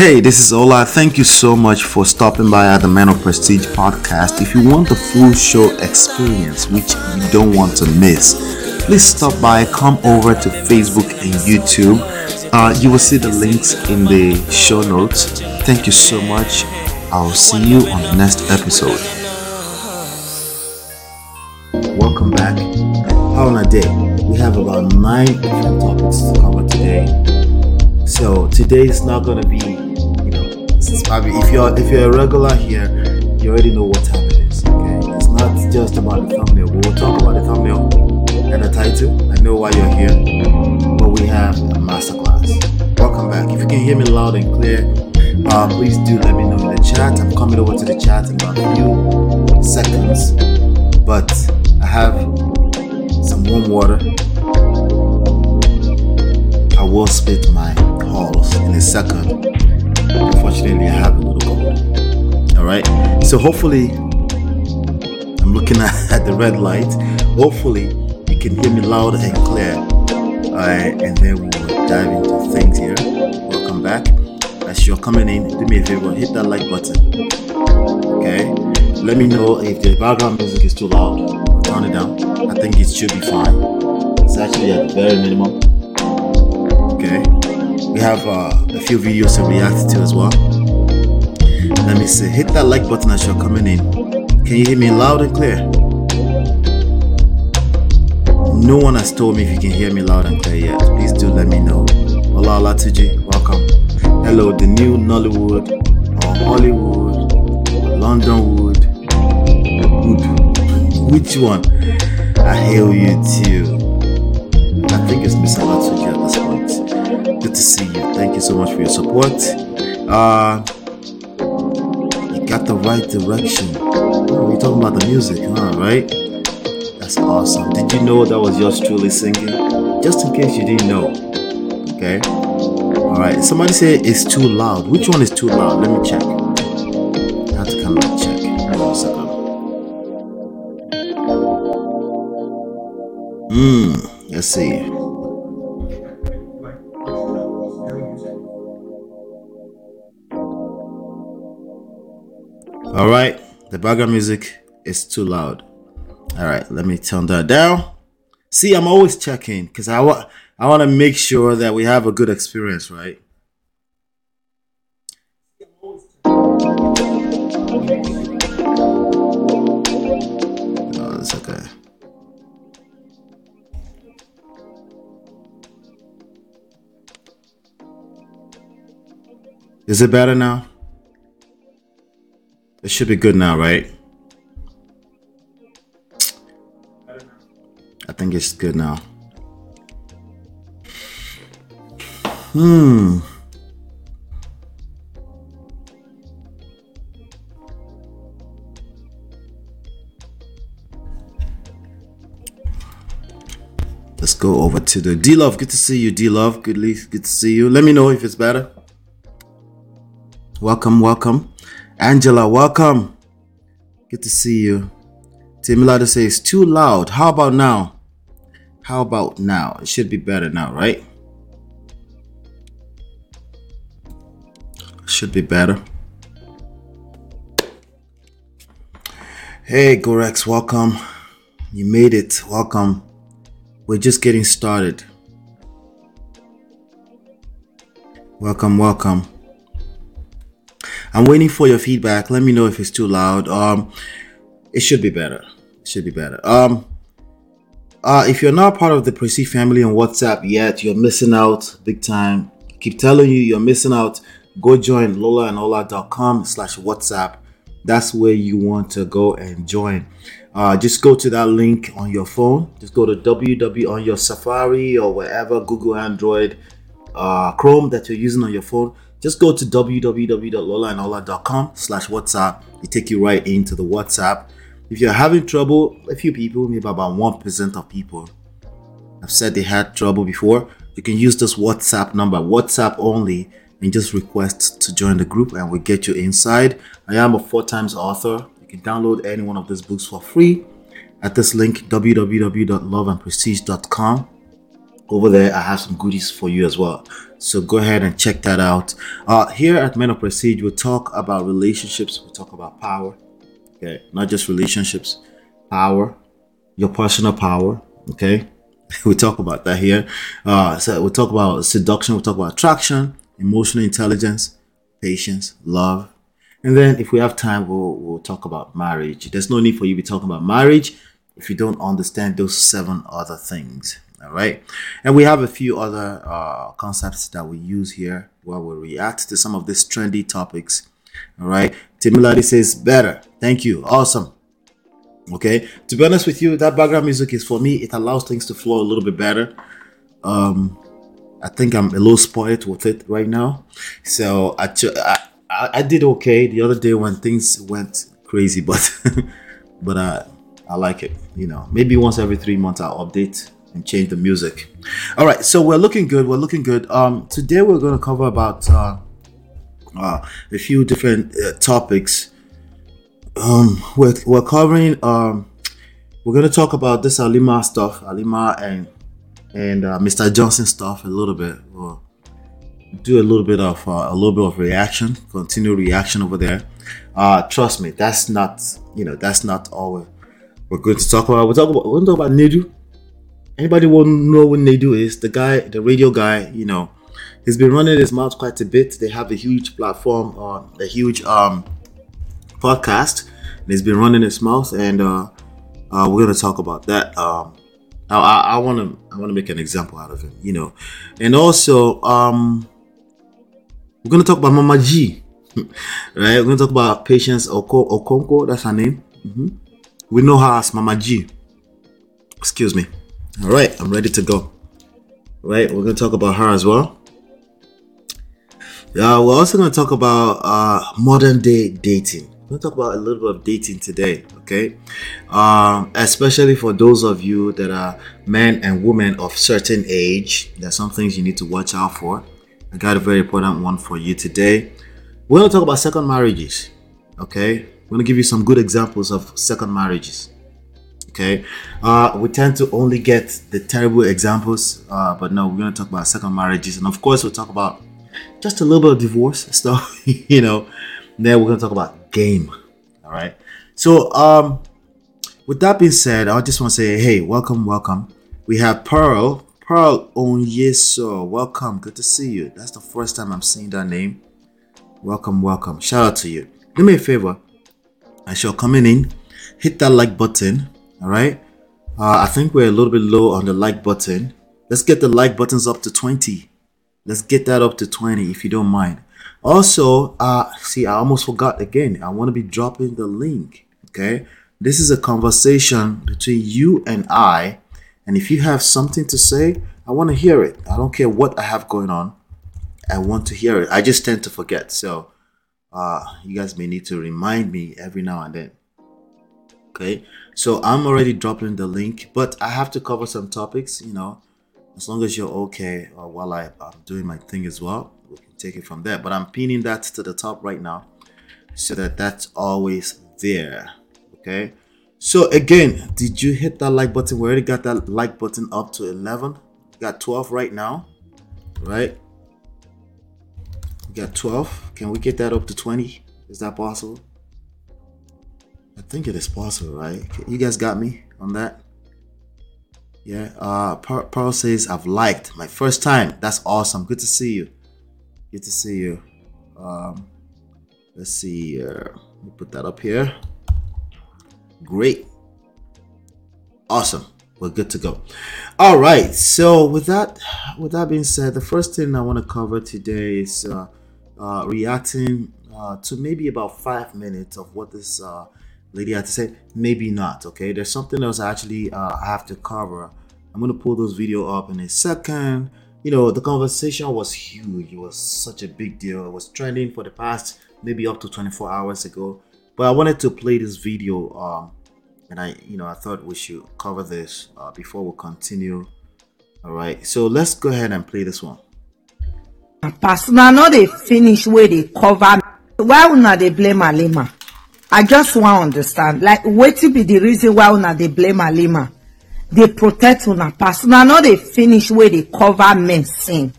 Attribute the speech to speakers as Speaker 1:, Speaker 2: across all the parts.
Speaker 1: Hey, this is Ola. Thank you so much for stopping by at the Man of Prestige podcast. If you want the full show experience, which you don't want to miss, please stop by, come over to Facebook and YouTube. Uh, you will see the links in the show notes. Thank you so much. I'll see you on the next episode. Welcome back. How on a day? We have about nine different topics to cover today. So today is not gonna be, is if you're if you're a regular here, you already know what time it is. Okay, it's not just about the thumbnail. We'll talk about the thumbnail and the title. I know why you're here, but we have a masterclass. Welcome back. If you can hear me loud and clear, uh, please do let me know in the chat. I'm coming over to the chat in about a few seconds, but I have some warm water. I will spit my halls in a second. Unfortunately, I have a little cold. All right. So hopefully, I'm looking at, the red light. Hopefully, you can hear me loud and clear. All right, and then we will dive into things here. Welcome back. As you're coming in, do me a favor, hit that like button. Okay. Let me know if the background music is too loud. Turn it down. I think it should be fine. It's actually at the very minimum. We have uh, a few videos to react to as well. Let me see. Hit that like button as you're coming in. Can you hear me loud and clear? No one has told me if you can hear me loud and clear yet. Please do let me know. Ola Ola Tuji, welcome. Hello, the new Nollywood or Hollywood or London Wood. Wood. Which one? I hail you too. I think it's Miss to see you. Thank you so much for your support. Uh, you got the right direction. Oh, we're talking about the music, huh? Right? That's awesome. Did you know that was yours truly singing? Just in case you didn't know. Okay. All right. Somebody say it's too loud. Which one is too loud? Let me check. I have to come and check. Hold on a second. Hmm. Let's see. All right. The background music is too loud. All right. Let me turn that down. See, I'm always checking because I want I want to make sure that we have a good experience, right? Oh, that's okay. Is it better now? It should be good now, right? I think it's good now. Hmm. Let's go over to the D Love. Good to see you, D Love. Good, good to see you. Let me know if it's better. Welcome, welcome. Angela, welcome. Good to see you. Timilada says too loud. How about now? How about now? It should be better now, right? Should be better. Hey, Gorex, welcome. You made it. Welcome. We're just getting started. Welcome, welcome. I'm waiting for your feedback. Let me know if it's too loud. Um, it should be better. It should be better. Um, uh, if you're not part of the Prestige family on WhatsApp yet, you're missing out big time. I keep telling you, you're missing out. Go join lolaandola.com slash WhatsApp. That's where you want to go and join. Uh, just go to that link on your phone. Just go to www on your Safari or wherever Google Android, uh, Chrome that you're using on your phone. Just go to www.lolaandola.com slash WhatsApp. It take you right into the WhatsApp. If you're having trouble, a few people, maybe about 1% of people, have said they had trouble before. You can use this WhatsApp number, WhatsApp only, and just request to join the group and we'll get you inside. I am a four times author. You can download any one of these books for free at this link www.loveandprestige.com over there i have some goodies for you as well. So go ahead and check that out. Uh, here at men of prestige we talk about relationships we talk about power. Okay not just relationships power your personal power okay? We talk about that here. Uh, so we talk about seduction we talk about attraction emotional intelligence patience love. And then if we have time we'll, we'll talk about marriage. There's no need for you to be talking about marriage if you don't understand those seven other things all right. And we have a few other uh, concepts that we use here where we react to some of these trendy topics. All right. Timiladi says better. Thank you. Awesome. Okay. To be honest with you that background music is for me it allows things to flow a little bit better. Um i think i'm a little spoiled with it right now. So i i, I did okay the other day when things went crazy but but uh I like it. You know, maybe once every three months I'll update and change the music. All right, so we're looking good. We're looking good. Um, today we're going to cover about uh, uh, a few different uh, topics. Um, we're, we're covering. Um, we're going to talk about this Halima stuff, Halima and and uh, Mr. Johnson stuff a little bit. We'll do a little bit of uh, a little bit of reaction, continue reaction over there. Uh, trust me, that's not you know that's not all we're going to talk about. We're talking about we're going to talk about Nedu. Anybody will know when Nedu is? The guy, the radio guy. You know, he's been running his mouth quite a bit. They have a huge platform on a huge um podcast. And he's been running his mouth, and uh, uh we're going to talk about that. Um, I want to I want to make an example out of him. You know, and also um we're going to talk about Mama G. right? We're going to talk about Patience Oko- Ozokwor. That's her name. Mm-hmm. We know her as Mama G. Excuse me. All right, I'm ready to go. Right, we're gonna talk about her as well. Yeah, we're also gonna talk about uh, modern day dating. We're gonna talk about a little bit of dating today, okay? Um, especially for those of you that are men and women of certain age. There's some things you need to watch out for. I got a very important one for you today. We're gonna talk about second marriages, okay? We're going to give you some good examples of second marriages. Okay, uh, we tend to only get the terrible examples, uh, but no, we're to talk about second marriages, and of course, we'll talk about just a little bit of divorce stuff. you know, then we're to talk about game. All right. So, um, with that being said, I just want to say, hey, welcome, welcome. We have Pearl, Pearl Onyeso. Welcome, good to see you. That's the first time I'm seeing that name. Welcome, welcome. Shout out to you. Do me a favor as you're coming in, hit that like button. All right. Uh, I think we're a little bit low on the like button. Let's get the like buttons up to 20. Let's get that up to 20 if you don't mind. Also, uh, see, I almost forgot again. I want to be dropping the link. Okay. This is a conversation between you and I. And if you have something to say, I want to hear it. I don't care what I have going on. I want to hear it. I just tend to forget. So uh, you guys may need to remind me every now and then. Okay, so I'm already dropping the link, but I have to cover some topics, you know, as long as you're okay uh, while I, I'm doing my thing as well. We can take it from there, but I'm pinning that to the top right now so that that's always there. Okay, so again, did you hit that like button? We already got that like button up to 11, we got 12 right now, right? We got 12. Can we get that up to 20? Is that possible? Think it is possible, right? You guys got me on that? Yeah. Uh, Pearl says, I've liked my first time. That's awesome. Good to see you. Good to see you. Um, let's see. Uh, let me put that up here. Great. Awesome we're good to go. All right. So with that, with that being said, the first thing I want to cover today is uh, uh, reacting uh, to maybe about five minutes of what this uh, lady had to say. Maybe not. Okay. There's something else I actually uh, have to cover. I'm gonna pull those video up in a second. You know, the conversation was huge. It was such a big deal. It was trending for the past maybe up to 24 hours ago. But I wanted to play this video um, and I, you know, I thought we should cover this uh, before we continue. All right, so let's go ahead and play this one.
Speaker 2: Personal, no, they finish where they cover. Why una they blame Halima? I just want to understand. Like, to be the reason why una they blame Halima? dey protect una pass una no dey finish wey dey cover men sin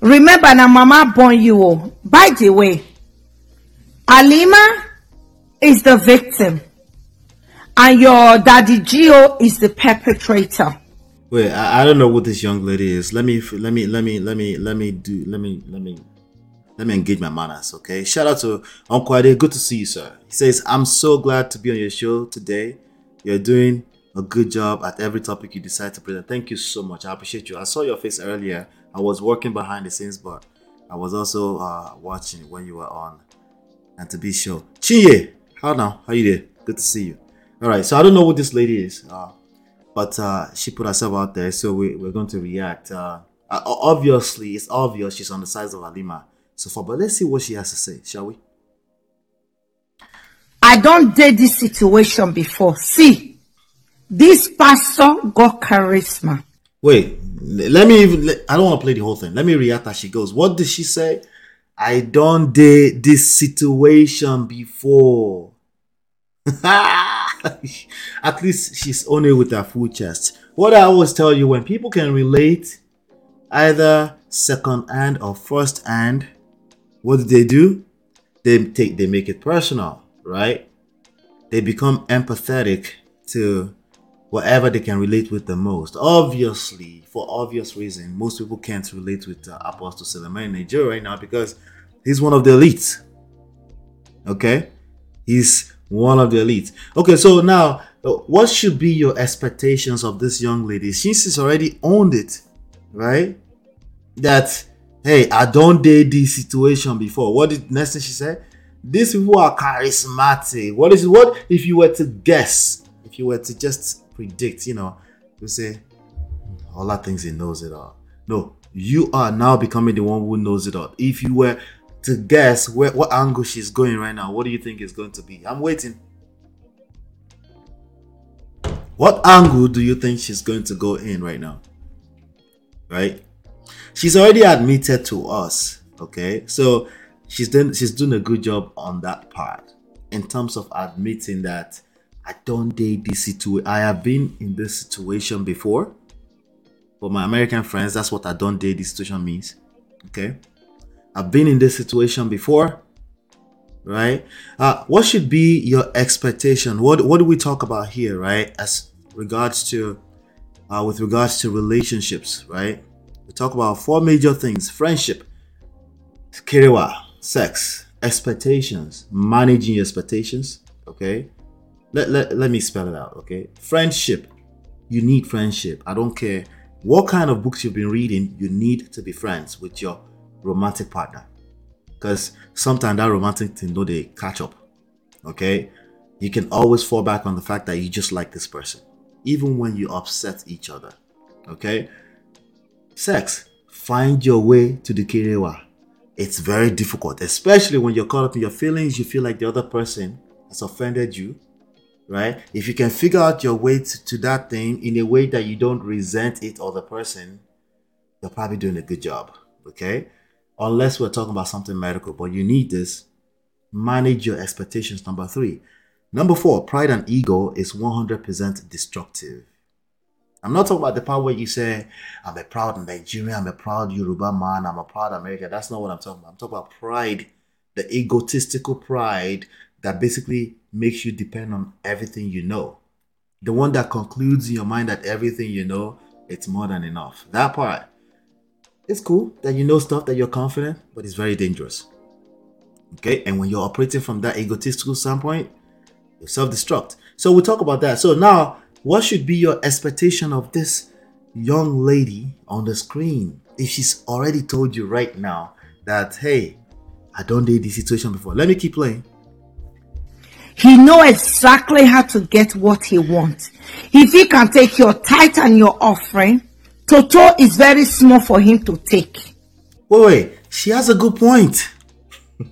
Speaker 2: remember na mama born you o by the way halima is the victim and your daddy G.O. is the perpetrator
Speaker 1: Wait, I, I don't know what this young lady is. Let me let me let me let me let me do let me let me let me engage my manners, okay? Shout out to Uncle Ade. Good to see you, sir. He says, I'm so glad to be on your show today. You're doing a good job at every topic you decide to present. Thank you so much. I appreciate you. I saw your face earlier. I was working behind the scenes, but I was also uh, watching when you were on. And to be sure. Chinye, how now? How you there? Good to see you. All right, so I don't know what this lady is. Uh, but uh, she put herself out there, so we, we're going to react. Uh, uh, obviously, it's obvious she's on the side of Halima so far, but let's see what she has to say, shall we?
Speaker 2: I don't date this situation before. See, this pastor got charisma.
Speaker 1: Wait, let me even. Let, I don't want to play the whole thing. Let me react as she goes. What did she say? I don't date this situation before. At least she's only with her full chest. What I always tell you when people can relate either second hand or first hand, what do they do? They take they make it personal, right? They become empathetic to whatever they can relate with the most. Obviously, for obvious reason, most people can't relate with uh, Apostle Suleman in Nigeria right now because he's one of the elites. Okay, he's one of the elites. Okay, so now uh, what should be your expectations of this young lady? Since she's already owned it, right? That hey, I don't date this situation before. What did next thing she said? These people are charismatic. What is what if you were to guess? If you were to just predict, you know, you say, hmm, all that things he knows it all. No, you are now becoming the one who knows it all. If you were to guess where what angle she's going right now, what do you think is going to be? I'm waiting. What angle do you think she's going to go in right now? Right? She's already admitted to us, okay? So she's done she's doing a good job on that part in terms of admitting that I don't date this situation. I have been in this situation before. For my American friends, that's what I don't date this situation means. Okay. I've been in this situation before. Right? Uh, what should be your expectation? What what do we talk about here, right? As regards to uh, with regards to relationships, right? We talk about four major things: friendship, kiriwa, sex, expectations, managing expectations. Okay, let, let, let me spell it out. Okay, friendship. You need friendship. I don't care what kind of books you've been reading. You need to be friends with your romantic partner, because sometimes that romantic thing know they catch up. Okay, you can always fall back on the fact that you just like this person, even when you upset each other. Okay, sex. Find your way to the kirewa it's very difficult, especially when you're caught up in your feelings. You feel like the other person has offended you, right? If you can figure out your way to, to that thing in a way that you don't resent it or the person, you're probably doing a good job, okay? Unless we're talking about something medical, but you need this. Manage your expectations. Number three. Number four, pride and ego is 100% destructive. I'm not talking about the part where you say, I'm a proud Nigerian, I'm a proud Yoruba man, I'm a proud American. That's not what I'm talking about. I'm talking about pride, the egotistical pride that basically makes you depend on everything you know. The one that concludes in your mind that everything you know, it's more than enough. That part, it's cool that you know stuff that you're confident, but it's very dangerous. Okay, and when you're operating from that egotistical standpoint, you self destruct. So we'll talk about that. So now what should be your expectation of this young lady on the screen if she's already told you right now that hey i don't date this situation before? Let me keep playing.
Speaker 2: He know exactly how to get what he wants. If he can take your tithe and your offering toto is very small for him to take.
Speaker 1: Wait wait. She has a good point.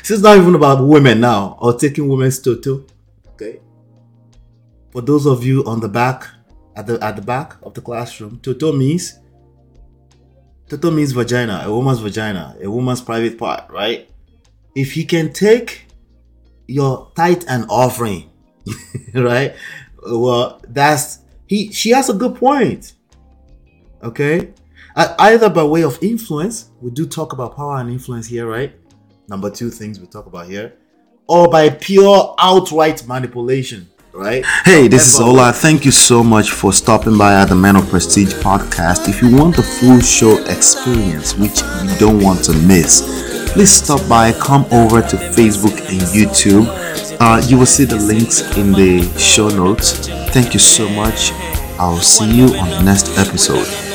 Speaker 1: This is not even about women now or taking women's toto. Okay for those of you on the back, at the at the back of the classroom, Toto means Toto means vagina, a woman's vagina, a woman's private part, right? If he can take your tithe and offering, right?
Speaker 3: well, that's he. She has a good point. Okay, either by way of influence, we do talk about power and influence here, right? Number two things we talk about here, or by pure outright manipulation, right?
Speaker 1: Hey, this is Ola. Thank you so much for stopping by at the Man of Prestige podcast. If you want the full show experience, which you don't want to miss, please stop by, come over to Facebook and YouTube. Uh, you will see the links in the show notes. Thank you so much. I'll see you on the next episode.